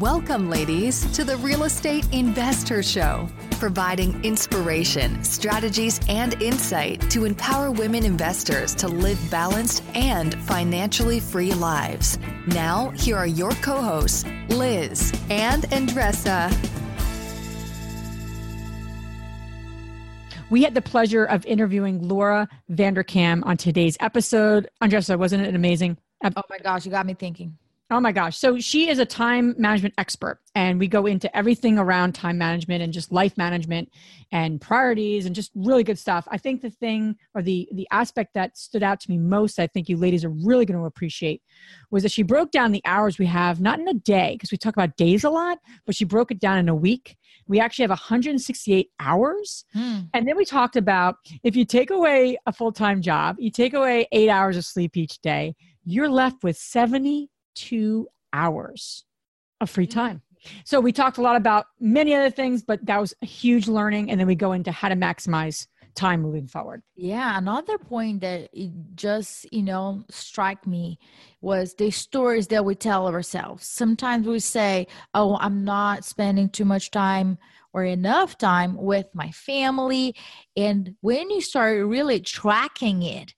Welcome, ladies, to the Real Estate Investor Show, providing inspiration, strategies, and insight to empower women investors to live balanced and financially free lives. Now, here are your co hosts, Liz and Andressa. We had the pleasure of interviewing Laura Vanderkam on today's episode. Andressa, wasn't it amazing? Oh my gosh, you got me thinking. Oh my gosh. So she is a time management expert, and we go into everything around time management and just life management and priorities and just really good stuff. I think the thing or the the aspect that stood out to me most, I think you ladies are really going to appreciate, was that she broke down the hours we have, not in a day, because we talk about days a lot, but she broke it down in a week. We actually have 168 hours. Hmm. And then we talked about if you take away a full time job, you take away eight hours of sleep each day, you're left with 70 two hours of free mm-hmm. time. So we talked a lot about many other things, but that was a huge learning. And then we go into how to maximize time moving forward. Yeah, another point that it just, you know, struck me was the stories that we tell ourselves. Sometimes we say, "Oh, I'm not spending too much time or enough time with my family." And when you start really tracking it,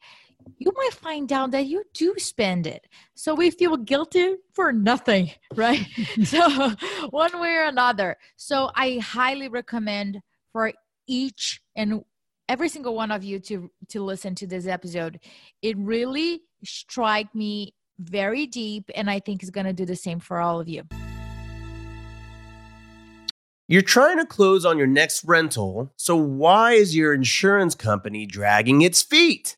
you might find out that you do spend it. So we feel guilty for nothing, right? so, one way or another. So, I highly recommend for each and every single one of you to to listen to this episode. It really struck me very deep and I think is going to do the same for all of you. You're trying to close on your next rental, so why is your insurance company dragging its feet?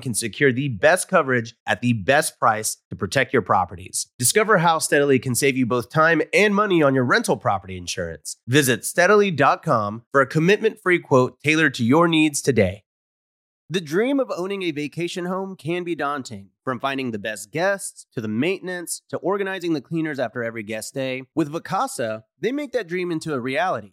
can secure the best coverage at the best price to protect your properties. Discover how Steadily can save you both time and money on your rental property insurance. Visit steadily.com for a commitment free quote tailored to your needs today. The dream of owning a vacation home can be daunting. From finding the best guests to the maintenance to organizing the cleaners after every guest day, with Vacasa, they make that dream into a reality.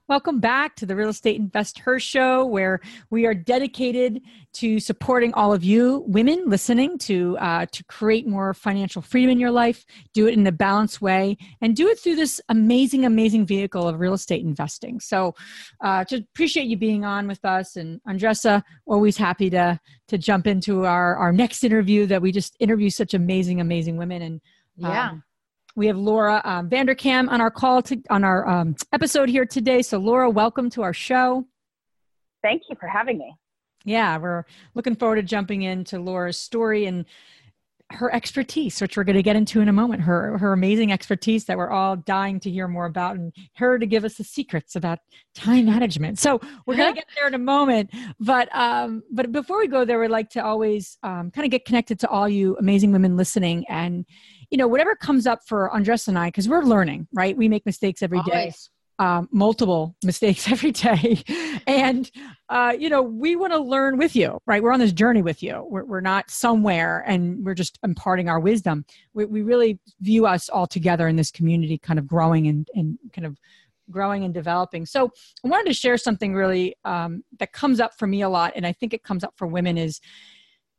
Welcome back to the Real Estate Investor Show, where we are dedicated to supporting all of you women listening to uh, to create more financial freedom in your life, do it in a balanced way, and do it through this amazing, amazing vehicle of real estate investing. So, uh, just appreciate you being on with us, and Andressa, always happy to to jump into our our next interview. That we just interview such amazing, amazing women, and yeah. We have Laura um, Vanderkam on our call to, on our um, episode here today. So, Laura, welcome to our show. Thank you for having me. Yeah, we're looking forward to jumping into Laura's story and her expertise, which we're going to get into in a moment. Her her amazing expertise that we're all dying to hear more about, and her to give us the secrets about time management. So we're going to get there in a moment. But um, but before we go there, we'd like to always um, kind of get connected to all you amazing women listening and you know, whatever comes up for Andres and I, because we're learning, right? We make mistakes every day. Always. Um, multiple mistakes every day. and, uh, you know, we want to learn with you, right? We're on this journey with you. We're, we're not somewhere and we're just imparting our wisdom. We, we really view us all together in this community, kind of growing and, and kind of growing and developing. So I wanted to share something really um, that comes up for me a lot. And I think it comes up for women is,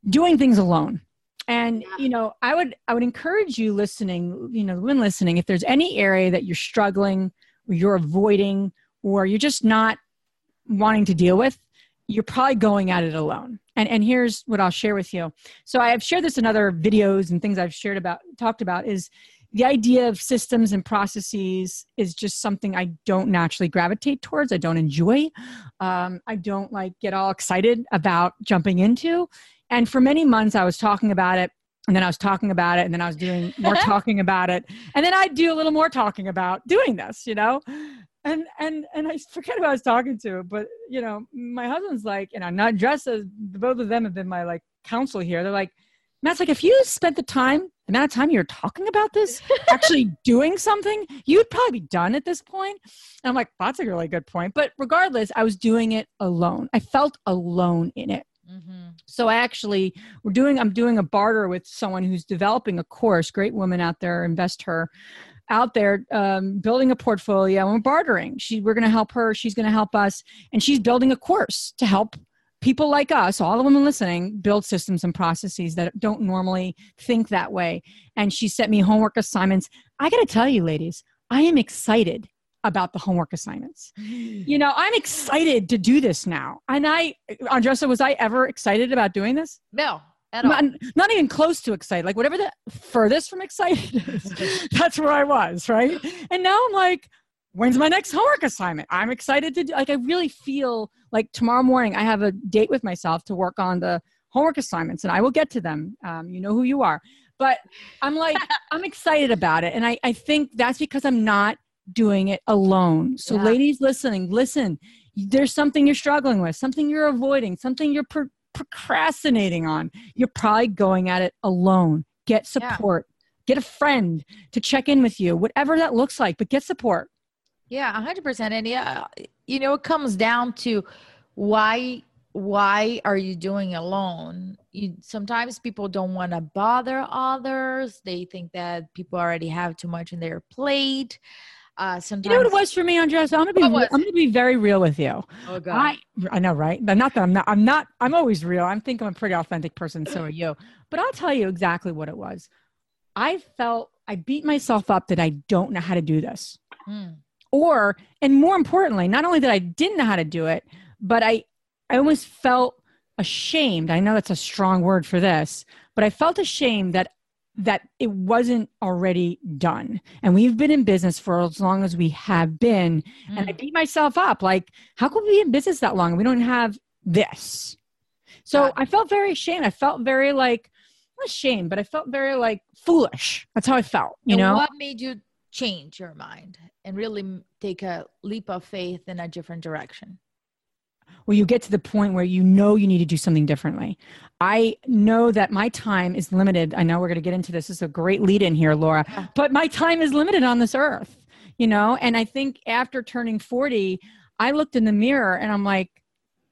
doing things alone and you know i would i would encourage you listening you know when listening if there's any area that you're struggling or you're avoiding or you're just not wanting to deal with you're probably going at it alone and and here's what i'll share with you so i have shared this in other videos and things i've shared about talked about is the idea of systems and processes is just something I don't naturally gravitate towards. I don't enjoy. Um, I don't like get all excited about jumping into. And for many months, I was talking about it, and then I was talking about it, and then I was doing more talking about it, and then I'd do a little more talking about doing this, you know. And and and I forget who I was talking to, but you know, my husband's like, and I'm not dressed as both of them have been my like counsel here. They're like, Matt's like, if you spent the time the amount of time you're talking about this, actually doing something, you'd probably be done at this point. And I'm like, that's a really good point. But regardless, I was doing it alone. I felt alone in it. Mm-hmm. So I actually we're doing I'm doing a barter with someone who's developing a course. Great woman out there, invest her out there um, building a portfolio and we're bartering. She we're going to help her. She's going to help us, and she's building a course to help people like us, all the women listening, build systems and processes that don't normally think that way. And she sent me homework assignments. I got to tell you, ladies, I am excited about the homework assignments. You know, I'm excited to do this now. And I, Andressa, was I ever excited about doing this? No. At all. Not, not, even close to excited. Like whatever the furthest from excited is, that's where I was, right? And now I'm like, when's my next homework assignment? I'm excited to do, like, I really feel like tomorrow morning I have a date with myself to work on the homework assignments and I will get to them. Um, you know who you are. But I'm like, I'm excited about it. And I, I think that's because I'm not doing it alone. So, yeah. ladies listening, listen, there's something you're struggling with, something you're avoiding, something you're pro- procrastinating on. You're probably going at it alone. Get support. Yeah. Get a friend to check in with you, whatever that looks like, but get support. Yeah, 100%. And yeah, you know, it comes down to why why are you doing alone you sometimes people don't want to bother others they think that people already have too much in their plate uh sometimes you know what it was for me Andressa i'm gonna be i'm gonna be very real with you. Oh god. I, I know right? But not that i'm not i'm not i'm always real. I'm think i'm a pretty authentic person so are you. But i'll tell you exactly what it was. I felt i beat myself up that i don't know how to do this. Mm. or and more importantly not only that i didn't know how to do it but i i almost felt ashamed. I know that's a strong word for this but i felt ashamed that that it wasn't already done. And we've been in business for as long as we have been. Mm. And I mm. beat myself up like, how could we be in business that long? We don't have this. So yeah. I felt very ashamed. I felt very like, not ashamed, but I felt very like foolish. That's how I felt, you and know? What made you change your mind and really take a leap of faith in a different direction? Where you get to the point where you know you need to do something differently. I know that my time is limited. I know we're going to get into this. This is a great lead in here, Laura, but my time is limited on this earth, you know? And I think after turning 40, I looked in the mirror and I'm like,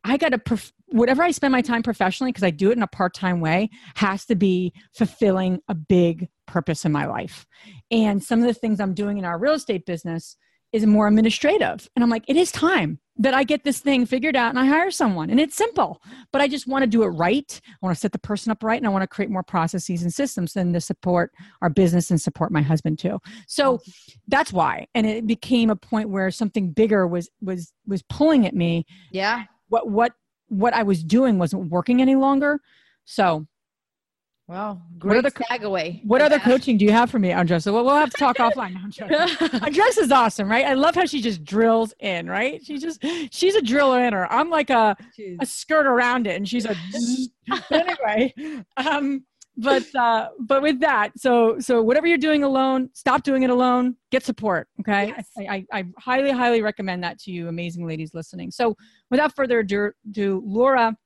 I got to, prof- whatever I spend my time professionally, because I do it in a part time way, has to be fulfilling a big purpose in my life. And some of the things I'm doing in our real estate business is more administrative. And I'm like, it is time that I get this thing figured out and I hire someone. And it's simple, but I just want to do it right. I want to set the person up right and I want to create more processes and systems than to support our business and support my husband too. So that's why. And it became a point where something bigger was was was pulling at me. Yeah. What what what I was doing wasn't working any longer. So well, great what other, away. What other coaching do you have for me, Andressa? Well, we'll have to talk offline. Andressa is awesome, right? I love how she just drills in, right? She just she's a driller in her. I'm like a a skirt around it, and she's a. anyway, um, but uh, but with that, so so whatever you're doing alone, stop doing it alone. Get support. Okay, yes. I, I, I highly highly recommend that to you, amazing ladies listening. So without further ado, Laura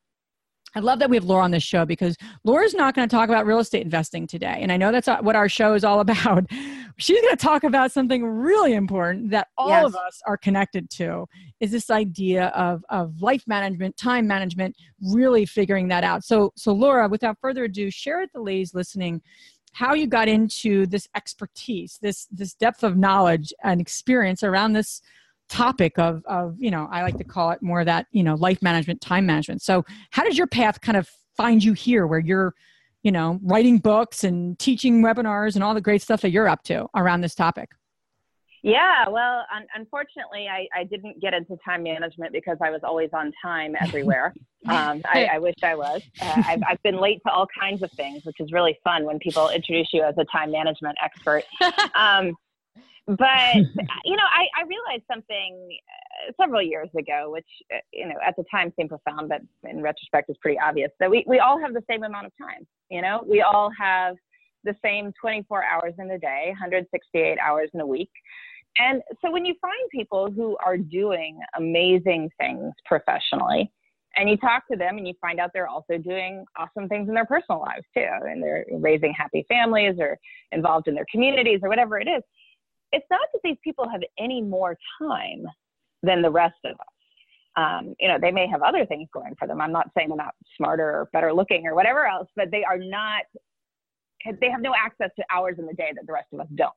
I love that we have Laura on this show because Laura's not going to talk about real estate investing today. And I know that's uh, what our show is all about. She's going to talk about something really important that all yes. of us are connected to is this idea of, of life management, time management, really figuring that out. So, so Laura, without further ado, share with the ladies listening how you got into this expertise, this, this depth of knowledge and experience around this topic of of you know i like to call it more that you know life management time management so how does your path kind of find you here where you're, you know, writing books and teaching webinars and all the great stuff that you're up to around this topic? Yeah, well, un- unfortunately, I, I didn't get into time management because I was always on time everywhere. um, I, I, wish I was. Uh, I've, I've been late to all kinds of things, which is really fun when people introduce you as a time management expert. Um, but you know, I, I realized something uh, several years ago, which uh, you know at the time seemed profound, but in retrospect is pretty obvious that we we all have the same amount of time. You know, we all have the same 24 hours in a day, 168 hours in a week. And so when you find people who are doing amazing things professionally, and you talk to them and you find out they're also doing awesome things in their personal lives too, and they're raising happy families or involved in their communities or whatever it is, it's not that these people have any more time than the rest of us. Um, you know, they may have other things going for them. I'm not saying they're not smarter or better looking or whatever else, but they are not, they have no access to hours in the day that the rest of us don't.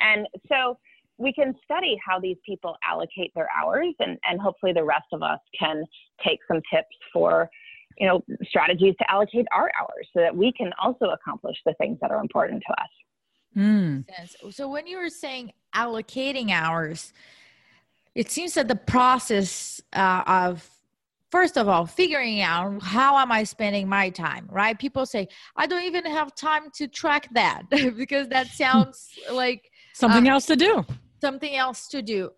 And so we can study how these people allocate their hours and, and hopefully the rest of us can take some tips for you know strategies to allocate our hours so that we can also accomplish the things that are important to us mm. so when you were saying allocating hours it seems that the process uh, of first of all figuring out how am i spending my time right people say i don't even have time to track that because that sounds like something uh, else to do something else to do.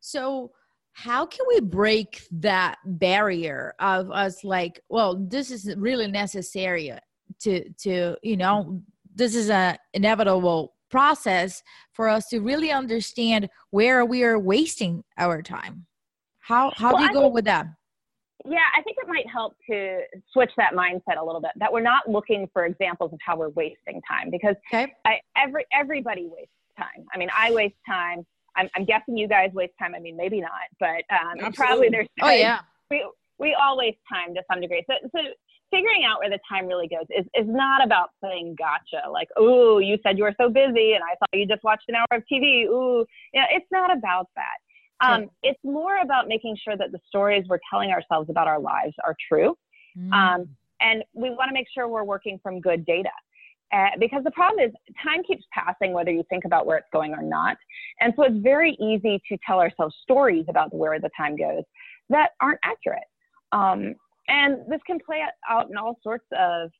So, how can we break that barrier of us like, well, this is really necessary to to you know, this is a inevitable process for us to really understand where we are wasting our time. How how well, do you I go think, with that? Yeah, I think it might help to switch that mindset a little bit. That we're not looking for examples of how we're wasting time because okay. I, every everybody wastes time. I mean, I waste time. I'm, I'm guessing you guys waste time. I mean, maybe not, but um, probably there's. Oh yeah. We we all waste time to some degree. So so figuring out where the time really goes is is not about playing gotcha. Like, oh, you said you were so busy, and I thought you just watched an hour of TV. Ooh, yeah, it's not about that. Um, okay. It's more about making sure that the stories we're telling ourselves about our lives are true. Mm. Um, and we want to make sure we're working from good data. Uh, because the problem is time keeps passing whether you think about where it's going or not. And so it's very easy to tell ourselves stories about where the time goes that aren't accurate. Um, and this can play out in all sorts of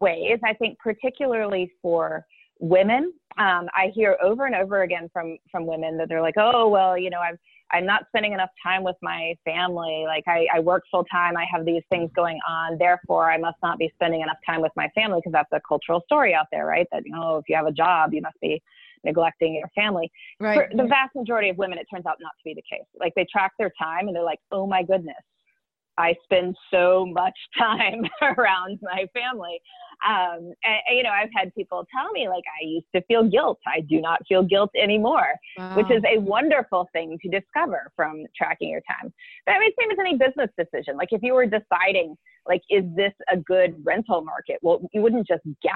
ways. I think particularly for women, um, I hear over and over again from from women that they're like, oh well, you know, I've I'm not spending enough time with my family. Like I, I work full time. I have these things going on. Therefore, I must not be spending enough time with my family because that's a cultural story out there, right? That, you know, if you have a job, you must be neglecting your family. Right. For the vast majority of women, it turns out not to be the case. Like they track their time and they're like, oh my goodness, I spend so much time around my family. Um, and, you know, I've had people tell me, like, I used to feel guilt. I do not feel guilt anymore, wow. which is a wonderful thing to discover from tracking your time. But I mean, same as any business decision. Like, if you were deciding, like, is this a good rental market? Well, you wouldn't just guess.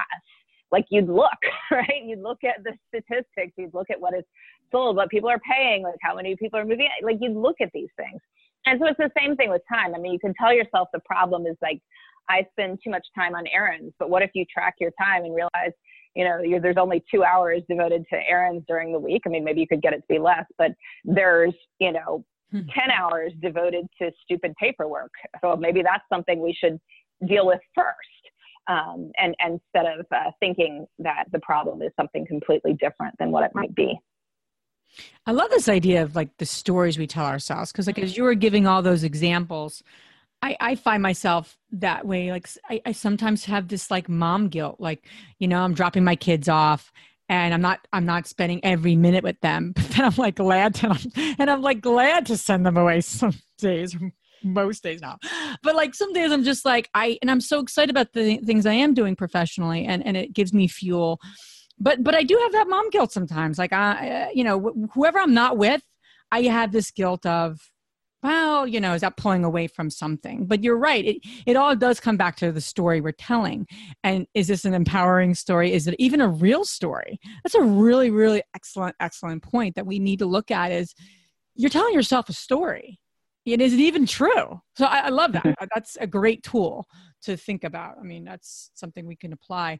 Like, you'd look, right? You'd look at the statistics, you'd look at what is sold, what people are paying, like, how many people are moving. Like, you'd look at these things. And so it's the same thing with time. I mean, you can tell yourself the problem is like, I spend too much time on errands. But what if you track your time and realize, you know, there's only two hours devoted to errands during the week? I mean, maybe you could get it to be less, but there's, you know, hmm. 10 hours devoted to stupid paperwork. So maybe that's something we should deal with first. Um, and, and instead of uh, thinking that the problem is something completely different than what it might be. I love this idea of like the stories we tell ourselves because like as you were giving all those examples, I, I find myself that way. Like I, I sometimes have this like mom guilt, like, you know, I'm dropping my kids off and I'm not I'm not spending every minute with them. But then I'm like glad to and I'm like glad to send them away some days most days now. But like some days I'm just like I and I'm so excited about the things I am doing professionally and and it gives me fuel but but I do have that mom guilt sometimes. Like I, uh, you know, wh- whoever I'm not with, I have this guilt of, well, you know, is that pulling away from something? But you're right. It it all does come back to the story we're telling. And is this an empowering story? Is it even a real story? That's a really really excellent excellent point that we need to look at. Is you're telling yourself a story it isn't even true. So I, I love that. that's a great tool to think about. I mean, that's something we can apply.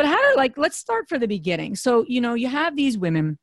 But how to like, let's start for the beginning. So, you know, you have these women,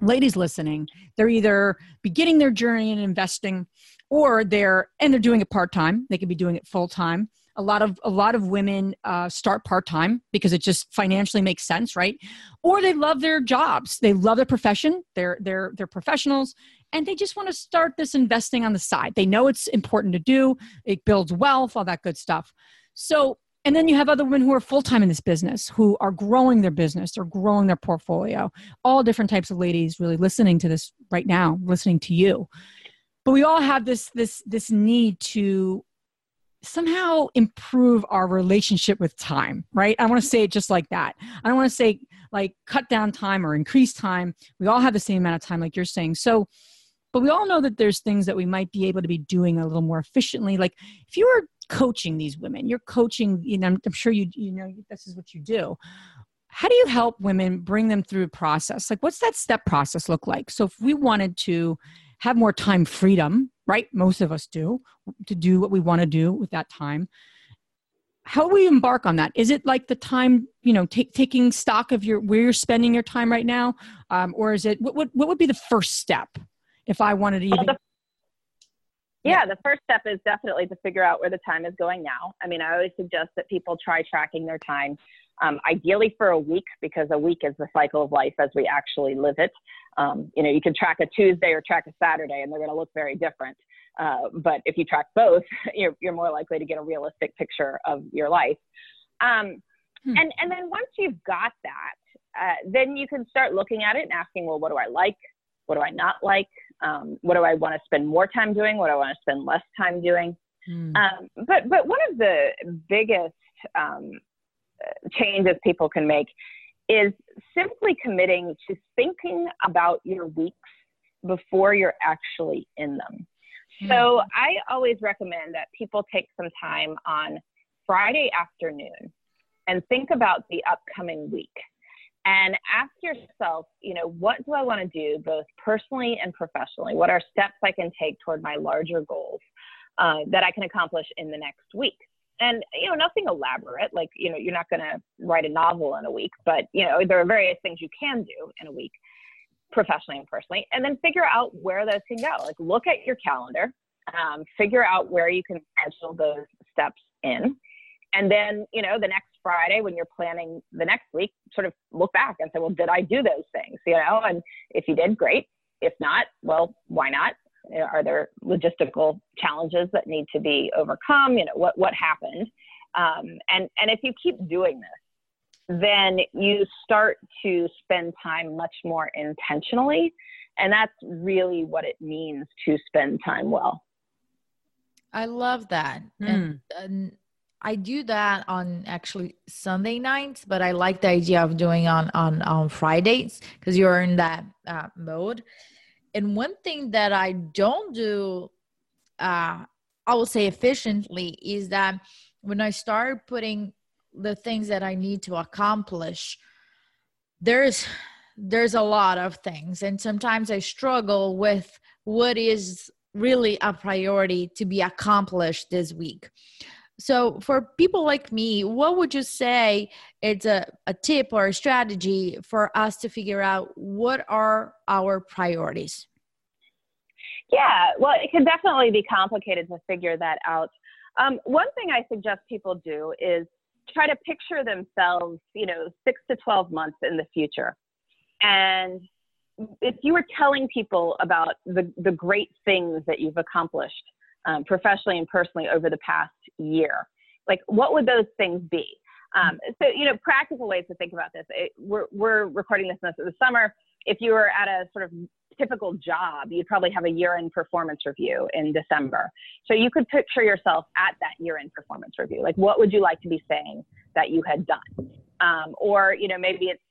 ladies listening, they're either beginning their journey in investing or they're, and they're doing it part time. They could be doing it full time a lot of a lot of women uh, start part-time because it just financially makes sense right? Or they love their jobs. They love their profession. They're they're they're professionals and they just want to start this investing on the side. They know it's important to do. It builds wealth all that good stuff. So and then you have other women who are full-time in this business who are growing their business or growing their portfolio all different types of ladies really listening to this right now listening to you but we all have this this this need to somehow improve our relationship with time, right? I want to say it just like that. I don't want to say like cut down time or increase time. We all have the same amount of time, like you're saying. So, but we all know that there's things that we might be able to be doing a little more efficiently. Like if you were coaching these women, you're coaching, you know, I'm sure you, you know, this is what you do. How do you help women bring them through a process? Like, what's that step process look like? So, if we wanted to have more time freedom, right? Most of us do, to do what we want to do with that time. How do we embark on that? Is it like the time, you know, take, taking stock of your where you're spending your time right now, um, or is it what, what what would be the first step if I wanted to even? Well, yeah, the first step is definitely to figure out where the time is going now. I mean, I always suggest that people try tracking their time um, ideally for a week because a week is the cycle of life as we actually live it. Um, you know, you can track a Tuesday or track a Saturday and they're going to look very different. Uh, but if you track both, you're, you're more likely to get a realistic picture of your life. Um, hmm. and, and then once you've got that, uh, then you can start looking at it and asking, well, what do I like? What do I not like? Um, what do I want to spend more time doing? What do I want to spend less time doing? Hmm. Um, but, but one of the biggest um, changes people can make is simply committing to thinking about your weeks before you're actually in them. Mm. So I always recommend that people take some time on Friday afternoon and think about the upcoming week and ask yourself, you know, what do I want to do both personally and professionally? What are steps I can take toward my larger goals uh, that I can accomplish in the next week? and you know nothing elaborate like you know you're not going to write a novel in a week but you know there are various things you can do in a week professionally and personally and then figure out where those can go like look at your calendar um, figure out where you can schedule those steps in and then you know the next friday when you're planning the next week sort of look back and say well did i do those things you know and if you did great if not well why not are there logistical challenges that need to be overcome? You know, what, what happened? Um, and, and if you keep doing this, then you start to spend time much more intentionally. And that's really what it means to spend time well. I love that. Mm. And, and I do that on actually Sunday nights, but I like the idea of doing on on on Fridays because you're in that uh, mode and one thing that I don't do, uh, I will say efficiently, is that when I start putting the things that I need to accomplish, there's there's a lot of things, and sometimes I struggle with what is really a priority to be accomplished this week. So, for people like me, what would you say it's a, a tip or a strategy for us to figure out what are our priorities? Yeah, well, it can definitely be complicated to figure that out. Um, one thing I suggest people do is try to picture themselves, you know, six to 12 months in the future. And if you were telling people about the, the great things that you've accomplished um, professionally and personally over the past year. Like, what would those things be? Um, so, you know, practical ways to think about this. It, we're, we're recording this in the summer. If you were at a sort of typical job, you'd probably have a year end performance review in December. So you could picture yourself at that year end performance review. Like, what would you like to be saying that you had done? Um, or, you know, maybe it's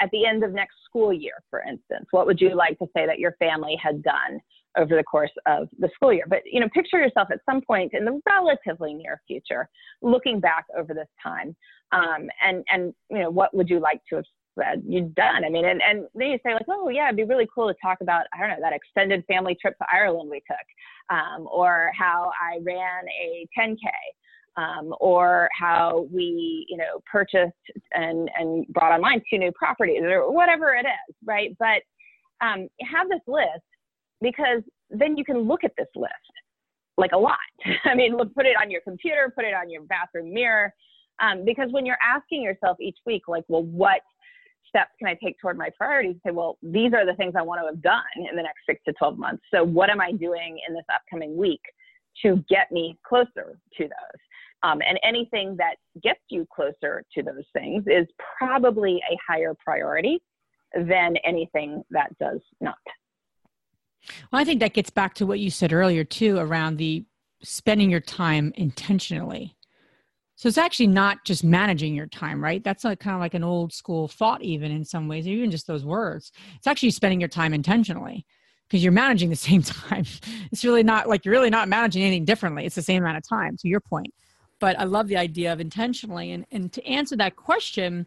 at the end of next school year, for instance. What would you like to say that your family had done over the course of the school year. But you know, picture yourself at some point in the relatively near future, looking back over this time, um, and and you know, what would you like to have said you're done. I mean, and, and then you say like, oh yeah, it'd be really cool to talk about, I don't know, that extended family trip to Ireland we took, um, or how I ran a 10K, um, or how we, you know, purchased and, and brought online two new properties or whatever it is, right? But um, have this list because then you can look at this list like a lot. I mean, look, put it on your computer, put it on your bathroom mirror. Um, because when you're asking yourself each week, like, well, what steps can I take toward my priorities? Say, well, these are the things I want to have done in the next six to 12 months. So, what am I doing in this upcoming week to get me closer to those? Um, and anything that gets you closer to those things is probably a higher priority than anything that does not. Well, I think that gets back to what you said earlier, too, around the spending your time intentionally. So it's actually not just managing your time, right? That's like kind of like an old school thought, even in some ways, even just those words. It's actually spending your time intentionally because you're managing the same time. It's really not like you're really not managing anything differently. It's the same amount of time, to your point. But I love the idea of intentionally. And, and to answer that question,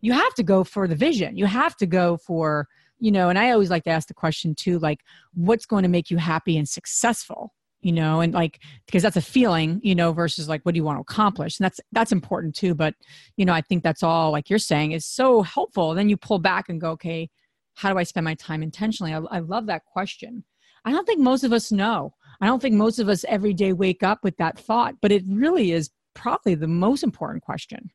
you have to go for the vision. You have to go for, you know, and I always like to ask the question too, like, what's going to make you happy and successful? you know and like because that's a feeling you know versus like what do you want to accomplish? And that's that's important too but you know i think that's all like you're saying is so helpful. Then you pull back and go okay how do i spend my time intentionally? I, I love that question. I don't think most of us know. I don't think most of us every day wake up with that thought but it really is probably the most important question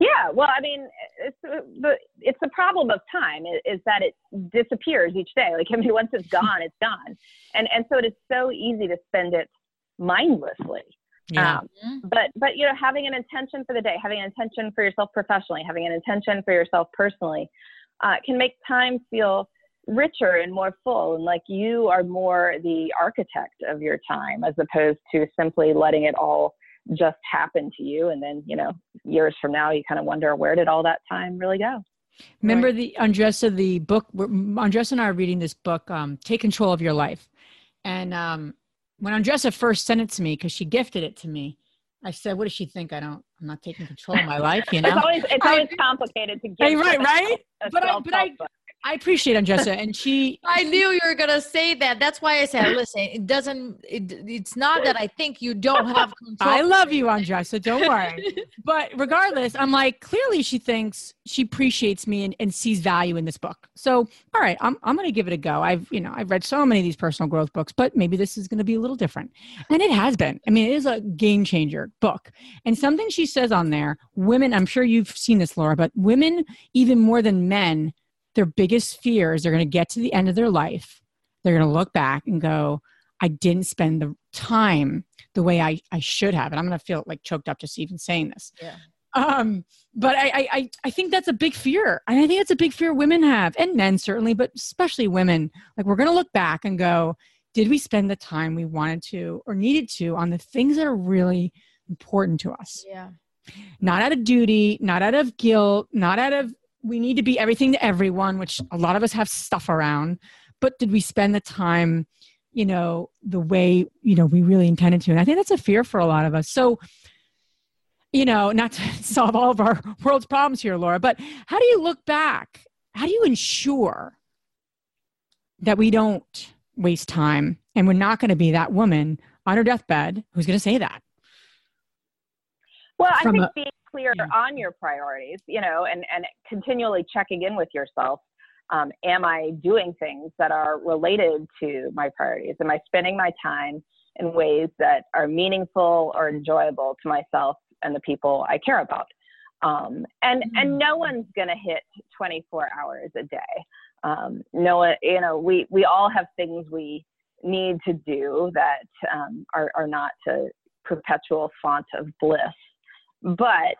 yeah, well, I mean, it's the it's the problem of time is, is, that it disappears each day. Like I mean, once it's gone, it's gone, and and so it is so easy to spend it mindlessly. Yeah. Um, but but you know, having an intention for the day, having an intention for yourself professionally, having an intention for yourself personally, uh, can make time feel richer and more full, and like you are more the architect of your time as opposed to simply letting it all just happened to you and then you know years from now you kind of wonder where did all that time really go? Remember right. the andressa the book andressa and i are reading this book um, take control of your life. And um, when andressa first sent it to me because she gifted it to me i said what does she think? I don't i'm not taking control of my life you know? it's always it's always complicated to get right right? but I, but I, I appreciate Andressa, and she. I knew you were gonna say that. That's why I said, "Listen, it doesn't. It, it's not that I think you don't have control." I love you, Andressa. Don't worry. but regardless, I'm like, clearly, she thinks she appreciates me and, and sees value in this book. So, all right, I'm I'm gonna give it a go. I've you know I've read so many of these personal growth books, but maybe this is gonna be a little different, and it has been. I mean, it is a game changer book, and something she says on there, women. I'm sure you've seen this, Laura, but women even more than men their biggest fear is they're going to get to the end of their life. They're going to look back and go, I didn't spend the time the way I, I should have. And I'm going to feel like choked up just even saying this. Yeah. Um, but I, I, I think that's a big fear. And I think it's a big fear women have and men certainly, but especially women. Like we're going to look back and go, did we spend the time we wanted to or needed to on the things that are really important to us? Yeah. Not out of duty, not out of guilt, not out of we need to be everything to everyone, which a lot of us have stuff around. But did we spend the time, you know, the way, you know, we really intended to? And I think that's a fear for a lot of us. So, you know, not to solve all of our world's problems here, Laura, but how do you look back? How do you ensure that we don't waste time and we're not going to be that woman on her deathbed who's going to say that? Well, I think a, clear yeah. on your priorities, you know, and, and continually checking in with yourself. Um, am I doing things that are related to my priorities? Am I spending my time in ways that are meaningful or enjoyable to myself and the people I care about? Um, and mm-hmm. and no one's going to hit 24 hours a day. Um, no one, you know, we we all have things we need to do that um, are are not a perpetual font of bliss. But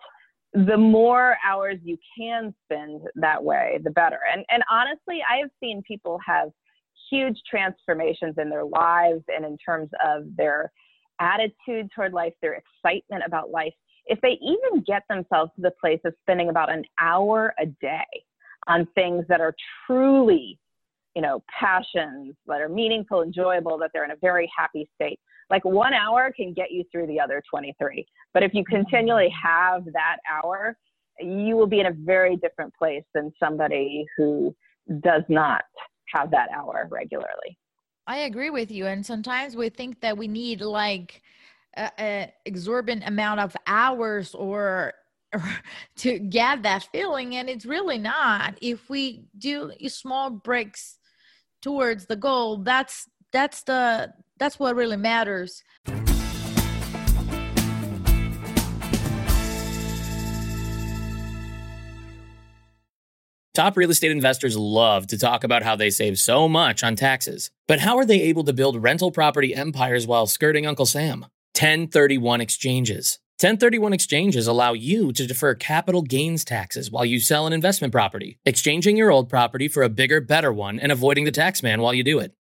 the more hours you can spend that way, the better. And, and honestly, I have seen people have huge transformations in their lives and in terms of their attitude toward life, their excitement about life. If they even get themselves to the place of spending about an hour a day on things that are truly, you know, passions that are meaningful, enjoyable, that they're in a very happy state, like one hour can get you through the other 23. But if you mm-hmm. continually have that hour you will be in a very different place than somebody who does not have that hour regularly. I agree with you. And sometimes we think that we need like an exorbitant amount of hours or, or to get that feeling. And it's really not. If we do small breaks towards the goal, that's that's the that's what really matters. Top real estate investors love to talk about how they save so much on taxes. But how are they able to build rental property empires while skirting Uncle Sam? 1031 exchanges. 1031 exchanges allow you to defer capital gains taxes while you sell an investment property, exchanging your old property for a bigger, better one and avoiding the tax man while you do it.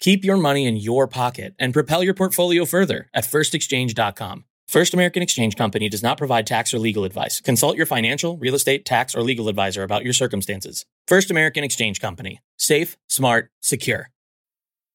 Keep your money in your pocket and propel your portfolio further at firstexchange.com. First American Exchange Company does not provide tax or legal advice. Consult your financial, real estate, tax, or legal advisor about your circumstances. First American Exchange Company. Safe, smart, secure.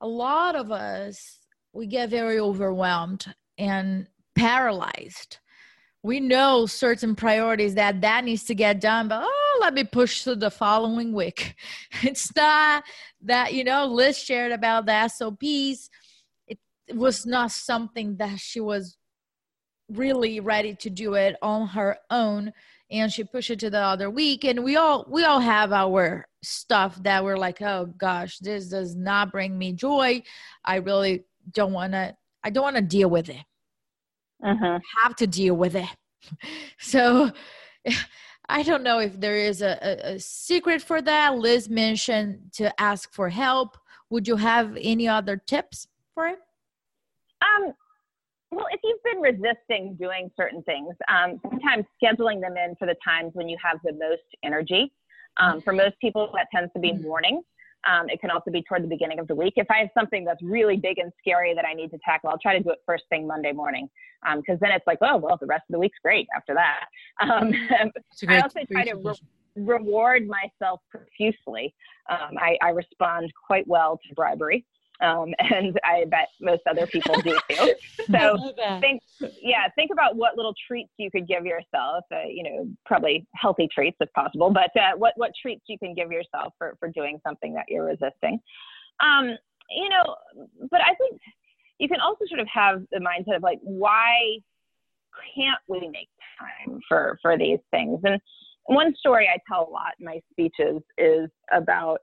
a lot of us we get very overwhelmed and paralyzed. We know certain priorities that that needs to get done but oh let me push to the following week. It's not that you know liz shared about the sops it, was not something that she was really ready to do it on her own and she pushed it to the other week. And we all we all have our stuff that we're like oh gosh this does not bring me joy. I really don't want to i don't want to deal with it. Uh-huh. have to deal with it. So i don't know if there is a, a, a secret for that. Liz mentioned to ask for help. Would you have any other tips for it? Um well, if you've been resisting doing certain things, um, sometimes scheduling them in for the times when you have the most energy. Um, for most people, that tends to be mm-hmm. morning. Um, it can also be toward the beginning of the week. If I have something that's really big and scary that I need to tackle, I'll try to do it first thing Monday morning because um, then it's like, oh, well, the rest of the week's great after that. Um, I also try to re- reward myself profusely. Um, I, I respond quite well to bribery. Um, and I bet most other people do too. So think, yeah, think about what little treats you could give yourself. Uh, you know, probably healthy treats if possible, but uh, what what treats you can give yourself for for doing something that you're resisting. Um, you know, but I think you can also sort of have the mindset of like, why can't we make time for for these things? And one story I tell a lot in my speeches is about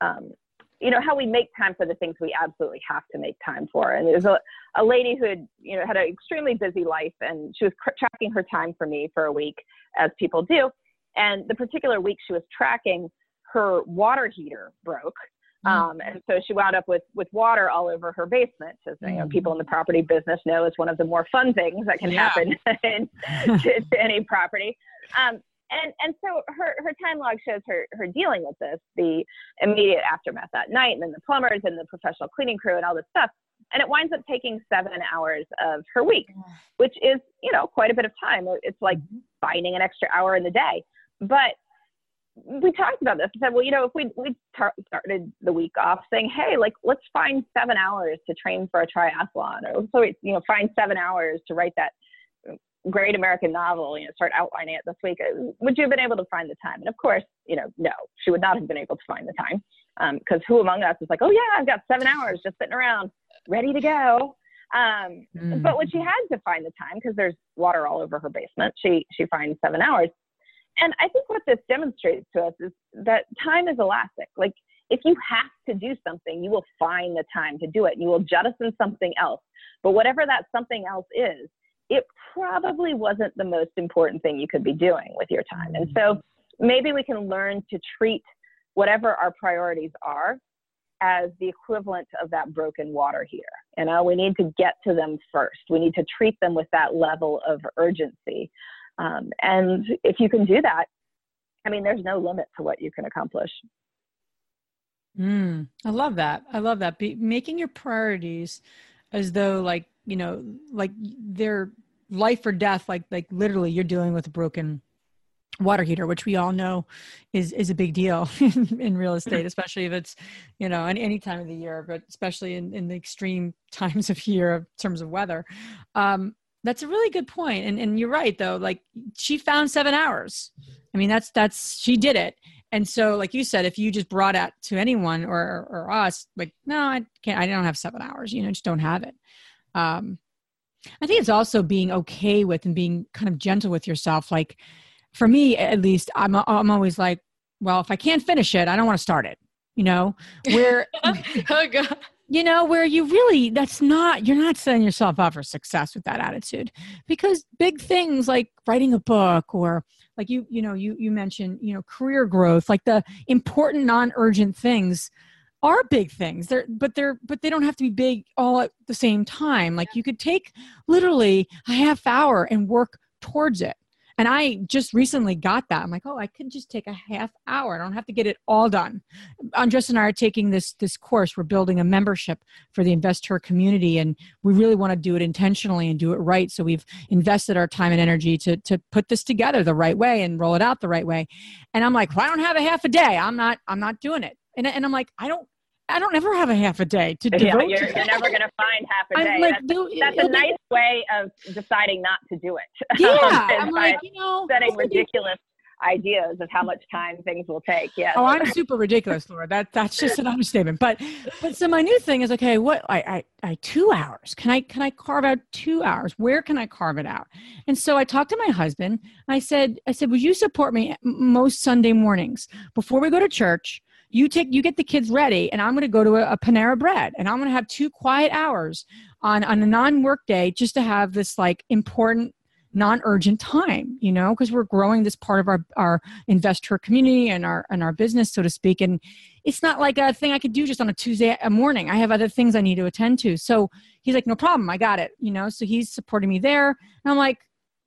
um, you know how we make time for the things we absolutely have to make time for and there's a, a lady who had you know had an extremely busy life and she was cr- tracking her time for me for a week as people do and the particular week she was tracking her water heater broke mm. um, and so she wound up with with water all over her basement as you know, people in the property business know is one of the more fun things that can yeah. happen in, to, to, any property um, and and so her her time log shows her her dealing with this the immediate aftermath that night and then the plumbers and the professional cleaning crew and all this stuff. And it winds up taking seven hours of her week which is you know quite a bit of time. It's like mm-hmm. finding an extra hour in the day. But we talked about this. And said well you know if we we tar- started the week off saying hey like let's find seven hours to train for a triathlon or so you know find seven hours to write that great American novel, you know, start outlining it this week. Uh, would you have been able to find the time? And of course, you know, no, she would not have been able to find the time because um, who among us is like, oh yeah, I've got seven hours just sitting around, ready to go. Um, mm. But when she had to find the time, because there's water all over her basement, she she finds seven hours. and I think what this demonstrates to us is that time is elastic. Like if you have to do something, you will find the time to do it. You will jettison something else. But whatever that something else is, it probably wasn't the most important thing you could be doing with your time. And so maybe we can learn to treat whatever our priorities are as the equivalent of that broken water here. You know, we need to get to them first. We need to treat them with that level of urgency. Um, and if you can do that, I mean, there's no limit to what you can accomplish. Mm, I love that. I love that. Be, making your priorities as though, like, you know, like they're life or death, like, like literally you're dealing with a broken water heater which we all know is is a big deal in, in real estate especially if it's you know any, any time of the year but especially in, in the extreme times of year in terms of weather. Um, that's a really good point and and you're right though like she found seven hours. I mean that's that's she did it and so like you said if you just brought it to anyone or or us like no i can't i don't have seven hours you know just don't have it. Um i think it's also being okay with and being kind of gentle with yourself. Like for me at least i'm i'm always like well if i can't finish it i don't want to start it you know? Where oh god you know where you really that's not you're not setting yourself up for success with that attitude. Because big things like writing a book or like you you know you you mentioned you know career growth like the important non-urgent things are big things. They're but they're but they don't have to be big all at the same time. Like you could take literally a half hour and work towards it and I just recently got that. I'm like, oh, I could just take a half hour. I don't have to get it all done. Andressa and I are taking this this course. We're building a membership for the investor community, and we really want to do it intentionally and do it right. So we've invested our time and energy to to put this together the right way and roll it out the right way. And I'm like, well, I don't have a half a day. I'm not I'm not doing it. And, and I'm like, I don't I don't ever have a half a day to yeah, You're, you're never going to find half a day. Like, that's, that's a nice way of deciding not to do it. Yeah, I'm like, you know, setting ridiculous ideas of how much time things will take. Yeah. Oh, I'm super ridiculous, Laura. That that's just an understatement. But but so my new thing is okay. What I I, I two hours. Can I can I carve out two hours? Where can I carve it out? And so I talked to my husband. I said I said, would you support me most Sunday mornings before we go to church? You take you get the kids ready and i'm going to go to a, a panera bread and i'm going to have two quiet hours on on a non-work day just to have this like important non-urgent time you know because we're growing this part of our our investor community and our and our business so to speak and it's not like a thing i could do just on a tuesday uh, morning. I have other things i need to attend to. So he's like no problem i got it you know so he's supporting me there and i'm like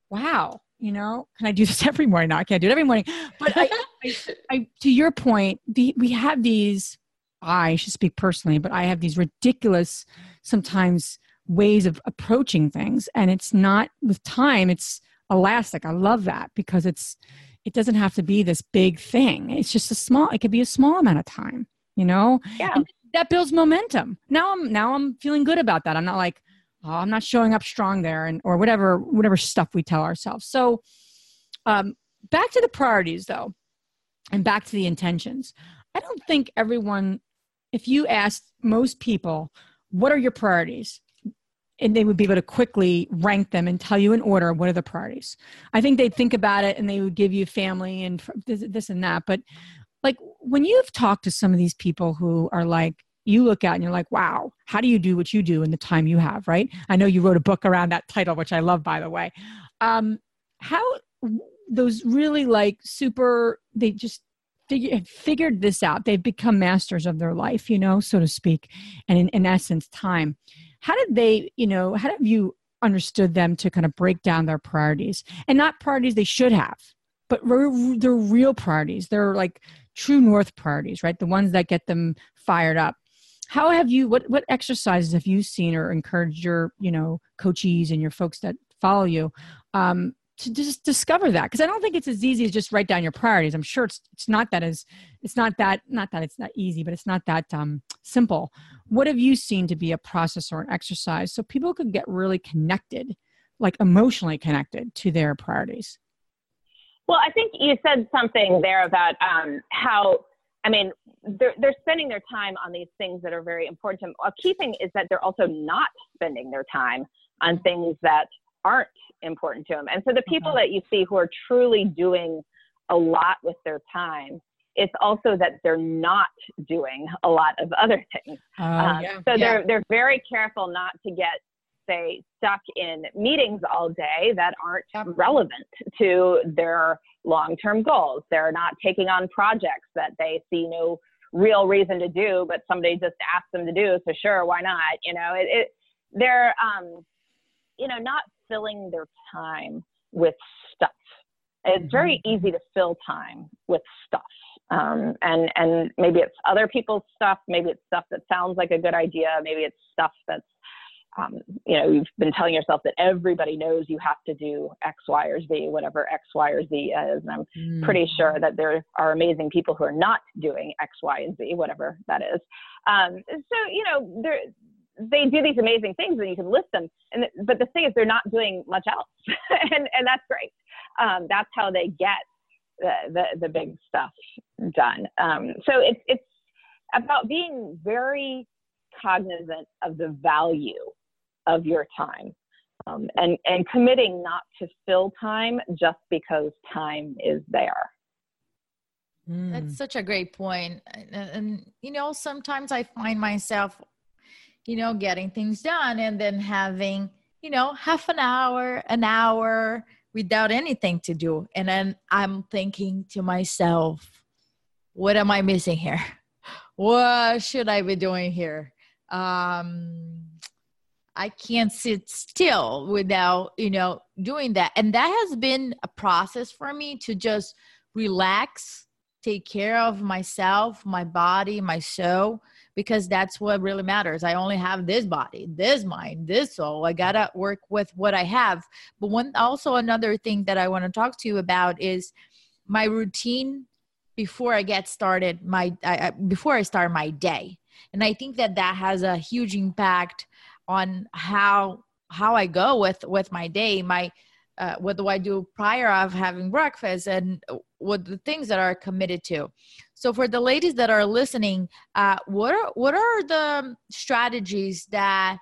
wow you know can i do this every morning? No i can't do it every morning but I, I, I, to your point the, we have these i should speak personally but i have these ridiculous sometimes ways of approaching things. And it's not with time it's elastic. I love that because it's it doesn't have to be this big thing. It's just a small it could be a small amount of time you know? Yeah. And that builds momentum. Now i'm now i'm feeling good about that. I'm not like oh, i'm not showing up strong there and or whatever whatever stuff we tell ourselves. So um, back to the priorities though and back to the intentions. I don't think everyone if you asked most people what are your priorities? And they would be able to quickly rank them and tell you in order what are the priorities. I think they'd think about it and they would give you family and this, this and that. But like when you've talked to some of these people who are like you look at and you're like, wow, how do you do what you do in the time you have, right? I know you wrote a book around that title, which I love, by the way. Um, how those really like super, they just figure, figured this out. They've become masters of their life, you know, so to speak, and in, in essence, time. How did they, you know, how have you understood them to kind of break down their priorities and not priorities they should have, but they're real priorities. They're like true north priorities, right? The ones that get them fired up how have you what what exercises have you seen or encouraged your you know coachees and your folks that follow you um, to just discover that because i don't think it's as easy as just write down your priorities. I'm sure it's it's not that as it's not that not that it's not easy but it's not that um, simple. What have you seen to be a process or an exercise so people could get really connected like emotionally connected to their priorities? Well i think you said something there about um, how I mean, they're, they're spending their time on these things that are very important. To them. A key thing is that they're also not spending their time on things that aren't important to them. And so the people mm-hmm. that you see who are truly doing a lot with their time, it's also that they're not doing a lot of other things. Uh, yeah. So yeah. they're they're very careful not to get say stuck in meetings all day that aren't relevant to their long-term goals. They're not taking on projects that they see no real reason to do, but somebody just asked them to do. So sure, why not? You know, it, it they're um, you know not filling their time with stuff. It's very mm-hmm. easy to fill time with stuff. Um, and and maybe it's other people's stuff, maybe it's stuff that sounds like a good idea, maybe it's stuff that's um, you know, you've been telling yourself that everybody knows you have to do X, Y, or Z, whatever X, Y, or Z is. And I'm mm. pretty sure that there are amazing people who are not doing X, Y, and Z, whatever that is. Um, so, you know, they do these amazing things and you can list them. And, but the thing is, they're not doing much else. and, and that's great. Um, that's how they get the, the, the big stuff done. Um, so it's, it's about being very cognizant of the value of your time um, and, and committing not to fill time just because time is there. That's hmm. such a great point. And, and, you know, sometimes I find myself, you know, getting things done and then having, you know, half an hour, an hour without anything to do. And then I'm thinking to myself, what am I missing here? What should I be doing here? Um, I can't sit still without, you know, doing that. And that has been a process for me to just relax, take care of myself, my body, my soul, because that's what really matters. I only have this body, this mind, this soul. I got to work with what I have. But one also another thing that I want to talk to you about is my routine before I get started my I, before I start my day. And I think that that has a huge impact on how how I go with with my day, my uh, what do I do prior of having breakfast, and what the things that are committed to. So for the ladies that are listening, uh, what are what are the strategies that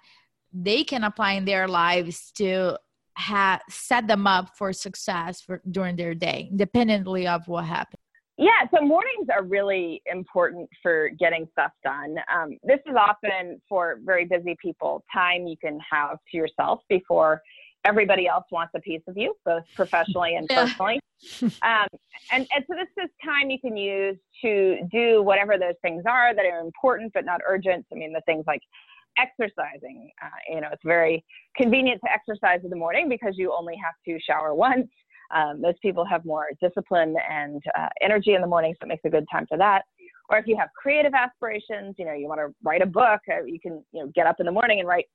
they can apply in their lives to have set them up for success for during their day, independently of what happens? Yeah, so mornings are really important for getting stuff done. Um, this is often for very busy people time you can have to yourself before everybody else wants a piece of you, both professionally and personally. um, and, and so this is time you can use to do whatever those things are that are important but not urgent. I mean, the things like exercising. Uh, you know, it's very convenient to exercise in the morning because you only have to shower once um, most people have more discipline and uh, energy in the morning, so it makes a good time for that. Or if you have creative aspirations, you know, you want to write a book, uh, you can, you know, get up in the morning and write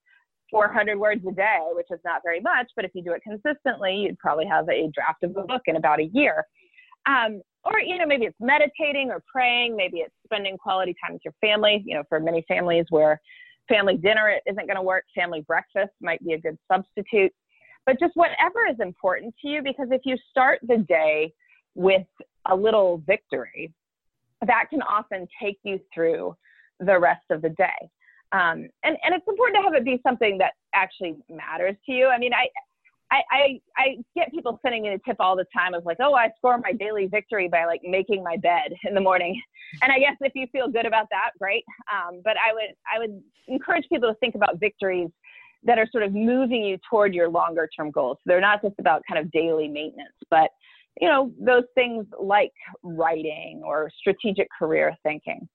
400 words a day, which is not very much, but if you do it consistently, you'd probably have a draft of a book in about a year. Um, or, you know, maybe it's meditating or praying, maybe it's spending quality time with your family. You know, for many families where family dinner isn't going to work, family breakfast might be a good substitute but just whatever is important to you, because if you start the day with a little victory, that can often take you through the rest of the day. Um, and, and it's important to have it be something that actually matters to you. I mean, I, I, I, I get people sending me a tip all the time of like, oh, I score my daily victory by like making my bed in the morning. And I guess if you feel good about that, great. Um, but I would, I would encourage people to think about victories that are sort of moving you toward your longer term goals. So they're not just about kind of daily maintenance, but you know, those things like writing or strategic career thinking.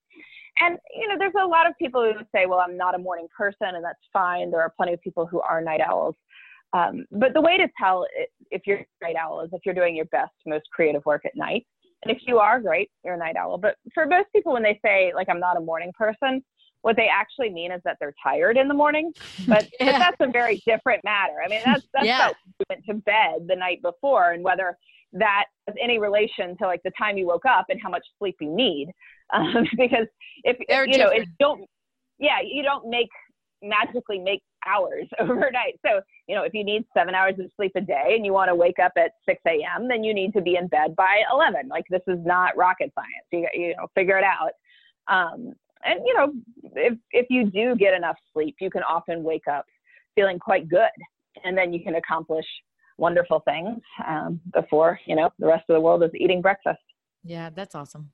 And you know, there's a lot of people who say, "Well, I'm not a morning person," and that's fine. There are plenty of people who are night owls. Um, but the way to tell if you're a night owl is if you're doing your best, most creative work at night. And if you are, great, you're a night owl. But for most people, when they say like I'm not a morning person, what they actually mean is that they're tired in the morning, but, yeah. but that's a very different matter. I mean, that's that's yeah. you went to bed the night before, and whether that has any relation to like the time you woke up and how much sleep you need. Um, because if they're you different. know, you don't, yeah, you don't make magically make hours overnight. So you know, if you need seven hours of sleep a day and you want to wake up at 6 a.m., then you need to be in bed by 11. Like this is not rocket science. You you know, figure it out. Um, and you know if if you do get enough sleep you can often wake up feeling quite good and then you can accomplish wonderful things um, before you know the rest of the world is eating breakfast. Yeah, that's awesome.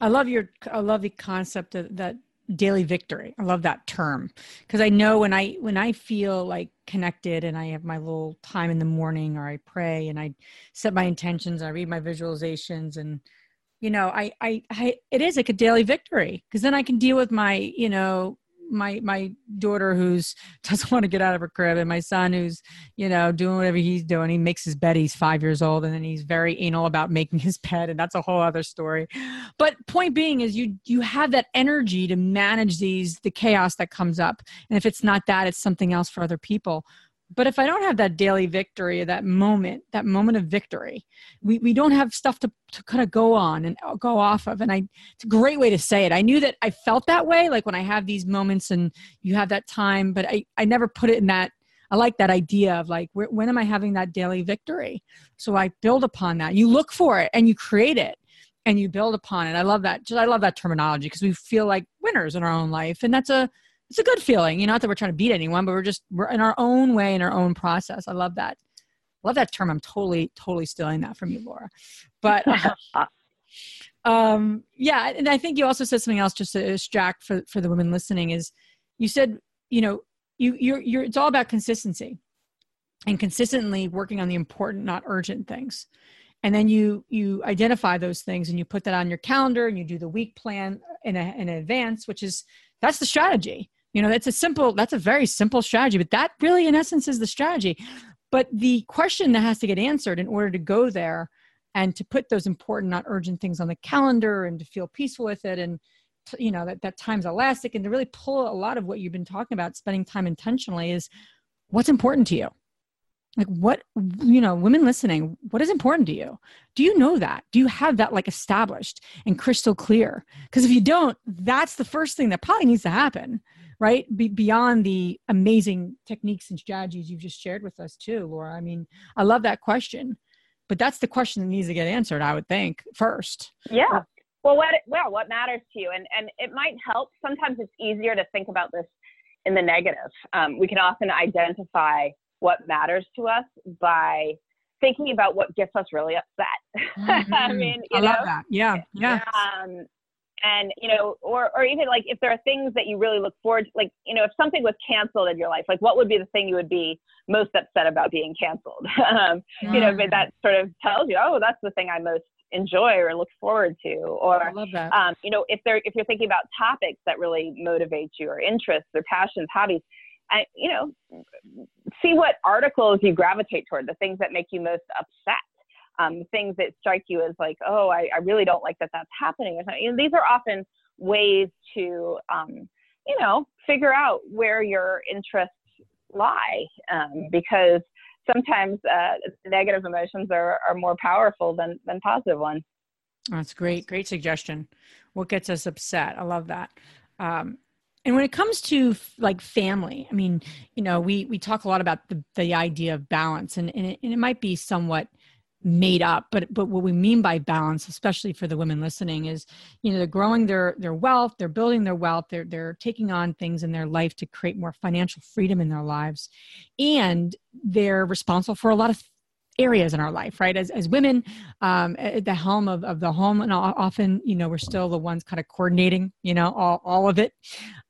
I love your I love the concept of that daily victory. I love that term because I know when I when I feel like connected and I have my little time in the morning or I pray and I set my intentions, I read my visualizations and you know, I I, I it is like a daily victory because then I can deal with my, you know, my my daughter who's doesn't want to get out of her crib and my son who's you know doing whatever he's doing he makes his bed he's five years old and then he's very anal about making his bed and that's a whole other story. But point being is you you have that energy to manage these the chaos that comes up and if it's not that it's something else for other people but if i don't have that daily victory that moment that moment of victory we, we don't have stuff to, to kind of go on and uh, go off of. And i it's a great way to say it. I knew that i felt that way like when i have these moments and you have that time but i i never put it in that i like that idea of like where, when am i having that daily victory? So i build upon that. You look for it and you create it and you build upon it. I love that just i love that terminology because we feel like winners in our own life. And that's a it's a good feeling. You know, not that we're trying to beat anyone, but we're just we're in our own way in our own process. I love that. I love that term. I'm totally totally stealing that from you, Laura. But um, yeah, and I think you also said something else just to distract for for the women listening is you said you know you you're you're it's all about consistency and consistently working on the important not urgent things and then you you identify those things and you put that on your calendar and you do the week plan in, a, in advance which is that's the strategy you know, that's a simple, that's a very simple strategy, but that really, in essence, is the strategy. But the question that has to get answered in order to go there and to put those important, not urgent things on the calendar and to feel peaceful with it and you know that that time's elastic and to really pull a lot of what you've been talking about spending time intentionally is what's important to you. Like what you know women listening what is important to you? Do you know that? Do you have that like established and crystal clear? Because if you don't that's the first thing that probably needs to happen right? Be- beyond the amazing techniques and strategies you've just shared with us too, Laura. I mean, I love that question, but that's the question that needs to get answered, I would think, first. Yeah. Well, what well, what matters to you, and and it might help. Sometimes it's easier to think about this in the negative. Um, we can often identify what matters to us by thinking about what gets us really upset. Mm-hmm. I mean, I know, love that. Yeah, yeah. Um, and you know or or even like if there are things that you really look forward to like you know if something was canceled in your life like what would be the thing you would be most upset about being canceled? Um, mm. you know but that sort of tells you oh that's the thing i most enjoy or look forward to. Or um, you know if they're if you're thinking about topics that really motivate you or interests or passions hobbies I, you know see what articles you gravitate toward the things that make you most upset um, things that strike you as like, oh, I, I really don't like that that's happening. Or something. These are often ways to, um, you know, figure out where your interests lie um, because sometimes uh, negative emotions are, are more powerful than, than positive ones. That's great. Great suggestion. What gets us upset? I love that. Um, and when it comes to like family, I mean, you know, we we talk a lot about the the idea of balance, and and it, and it might be somewhat made up but but what we mean by balance especially for the women listening is you know they're growing their their wealth they're building their wealth they're they're taking on things in their life to create more financial freedom in their lives. And they're responsible for a lot of areas in our life right? As, as women um, at the helm of, of the home and often you know we're still the ones kind of coordinating you know all, all of it.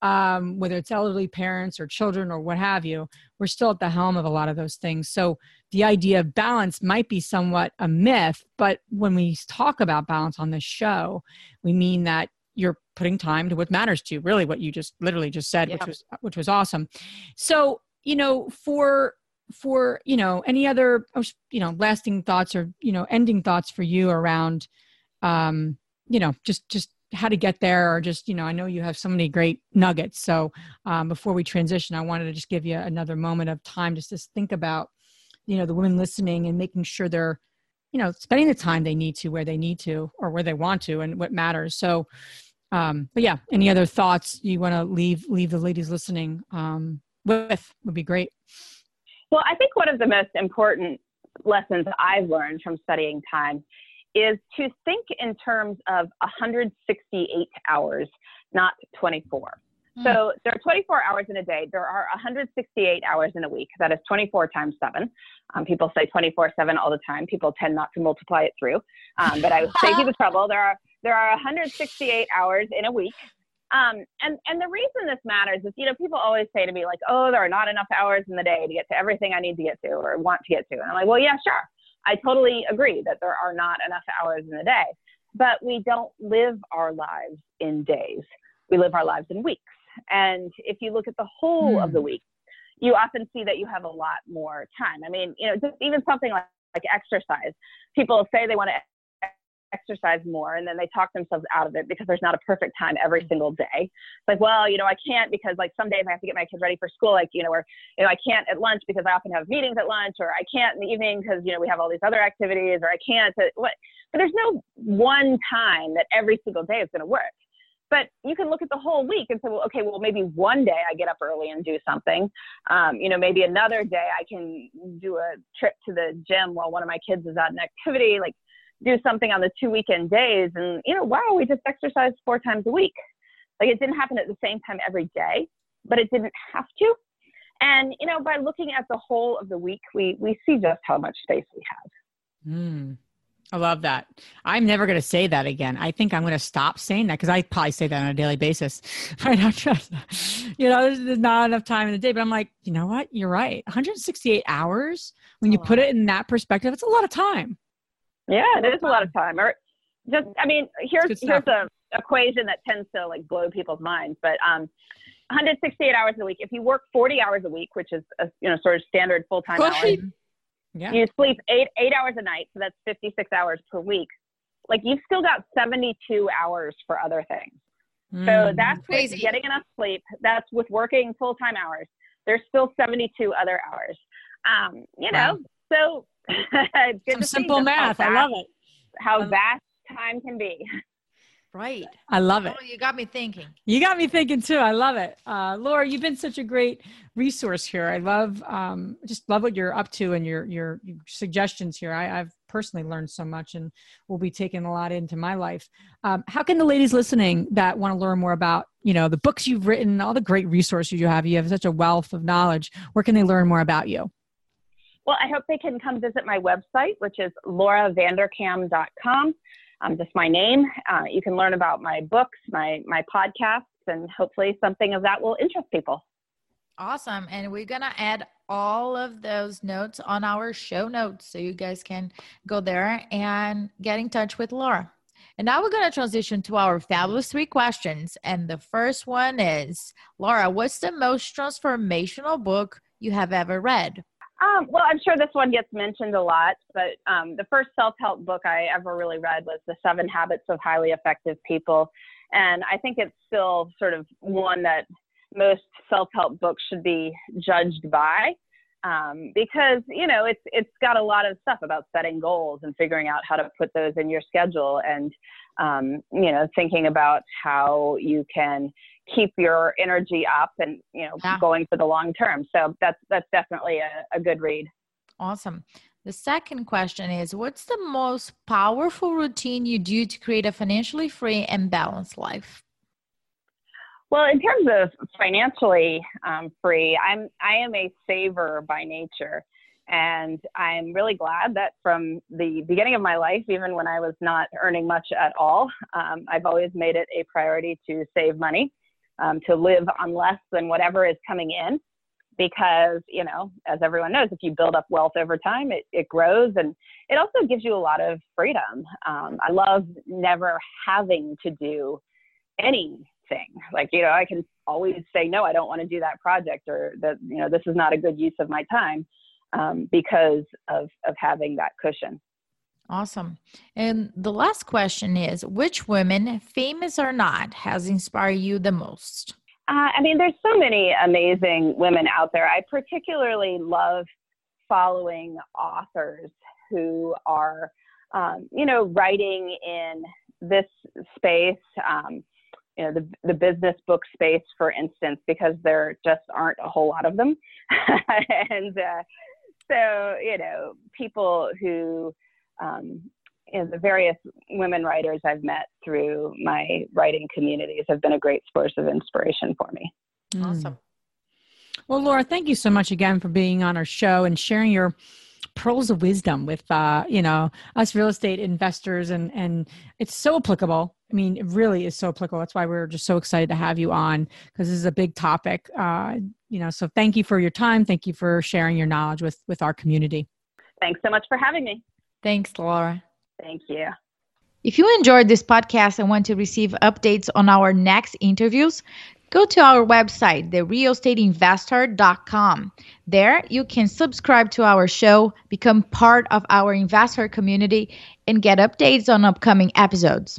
Um, whether it's elderly parents or children or what have you we're still at the helm of a lot of those things. So the idea of balance might be somewhat a myth but when we talk about balance on this show we mean that you're putting time to what matters to you really what you just literally just said yeah. which was which was awesome so you know for for you know any other oh, you know lasting thoughts or you know ending thoughts for you around um you know just just how to get there or just you know i know you have so many great nuggets so um, before we transition i wanted to just give you another moment of time just to think about you know the women listening and making sure they're you know spending the time they need to where they need to or where they want to and what matters so um but yeah any other thoughts you want to leave leave the ladies listening um with would be great well, I think one of the most important lessons I've learned from studying time is to think in terms of 168 hours, not 24. Mm. So there are 24 hours in a day. There are 168 hours in a week. That is 24 times seven. Um, people say 24 seven all the time. People tend not to multiply it through, um, but I would save you the trouble. There are there are 168 hours in a week. Um, and and the reason this matters is, you know, people always say to me like, "Oh, there are not enough hours in the day to get to everything I need to get to or want to get to." And I'm like, "Well, yeah, sure. I totally agree that there are not enough hours in the day, but we don't live our lives in days. We live our lives in weeks. And if you look at the whole mm. of the hmm. week, you often see that you have a lot more time. I mean, you know, just even something like, like exercise. People say they want to exercise more and then they talk themselves out of it because there's not a perfect time every single day. It's like, well, you know, I can't because like some days I have to get my kids ready for school, like, you know, or, you know, I can't at lunch because I often have meetings at lunch or I can't in the evening because, you know, we have all these other activities or I can't, what, but there's no one time that every single day is going to work. But you can look at the whole week and say, well, okay, well, maybe one day I get up early and do something. Um, you know, maybe another day I can do a trip to the gym while one of my kids is at an activity, like do something on the two weekend days. And, you know, wow, we just exercised four times a week. Like it didn't happen at the same time every day, but it didn't have to. And, you know, by looking at the whole of the week, we, we see just how much space we have. Mm. I love that. I'm never going to say that again. I think I'm going to stop saying that because I probably say that on a daily basis. Right? I'm just, you know, there's, there's, not enough time in the day. But I'm like, you know what? You're right. 168 hours. When you put it in that perspective, it's a lot of time. Yeah, it is a lot of time. Or just, I mean, here's here's a equation that tends to like blow people's minds. But um, 168 hours a week. If you work 40 hours a week, which is a, you know sort of standard full time hours yeah. You sleep eight eight hours a night, so that's 56 hours per week. Like you've still got 72 hours for other things. Mm, so that's crazy. with getting enough sleep. That's with working full time hours. There's still 72 other hours. Um, you know, wow. so Some simple math. I love it. How vast time can be. Right. I love it. Oh, you got me thinking. You got me thinking too. I love it. Uh, Laura, you've been such a great resource here. I love, um, just love what you're up to and your, your, your suggestions here. I, have personally learned so much and will be taking a lot into my life. Um, how can the ladies listening that want to learn more about, you know, the books you've written, all the great resources you have, you have such a wealth of knowledge. Where can they learn more about you? Well, I hope they can come visit my website, which is lauravanderkam.com um, just my name. Uh, you can learn about my books, my my podcasts, and hopefully something of that will interest people. Awesome. And we're going to add all of those notes on our show notes so you guys can go there and get in touch with Laura. And now we're going to transition to our fabulous three questions. And the first one is Laura, what's the most transformational book you have ever read? Um, well, I'm sure this one gets mentioned a lot, but um, the first self help book I ever really read was The Seven Habits of Highly Effective People. And I think it's still sort of one that most self help books should be judged by. Um, because you know it's it's got a lot of stuff about setting goals and figuring out how to put those in your schedule and um, you know thinking about how you can keep your energy up and you know yeah. going for the long term. So that's that's definitely a, a good read. Awesome. The second question is what's the most powerful routine you do to create a financially free and balanced life? Well in terms of financially um, free i'm i am a saver by nature. And I'm really glad that from the beginning of my life, even when I was not earning much at all, um, I've always made it a priority to save money um, to live on less than whatever is coming in because you know as everyone knows if you build up wealth over time it, it grows and it also gives you a lot of freedom. Um, i love never having to do anything. Like you know i can always say no i don't want to do that project or that you know this is not a good use of my time um, because of of having that cushion Awesome. And the last question is which women, famous or not, has inspired you the most? Uh, I mean, there's so many amazing women out there. I particularly love following authors who are, um, you know, writing in this space, um, you know, the, the business book space, for instance, because there just aren't a whole lot of them. and uh, so, you know, people who, um, you know, the various women writers I've met through my writing communities have been a great source of inspiration for me. Mm. Awesome. Well, Laura, thank you so much again for being on our show and sharing your pearls of wisdom with uh, you know us real estate investors and and it's so applicable i mean it really is so applicable that's why we're just so excited to have you on because this is a big topic uh, you know so thank you for your time thank you for sharing your knowledge with with our community Thanks so much for having me. Thanks, Laura. Thank you. If you enjoyed this podcast and want to receive updates on our next interviews, go to our website, therealestateinvestor.com. There, you can subscribe to our show, become part of our investor community, and get updates on upcoming episodes.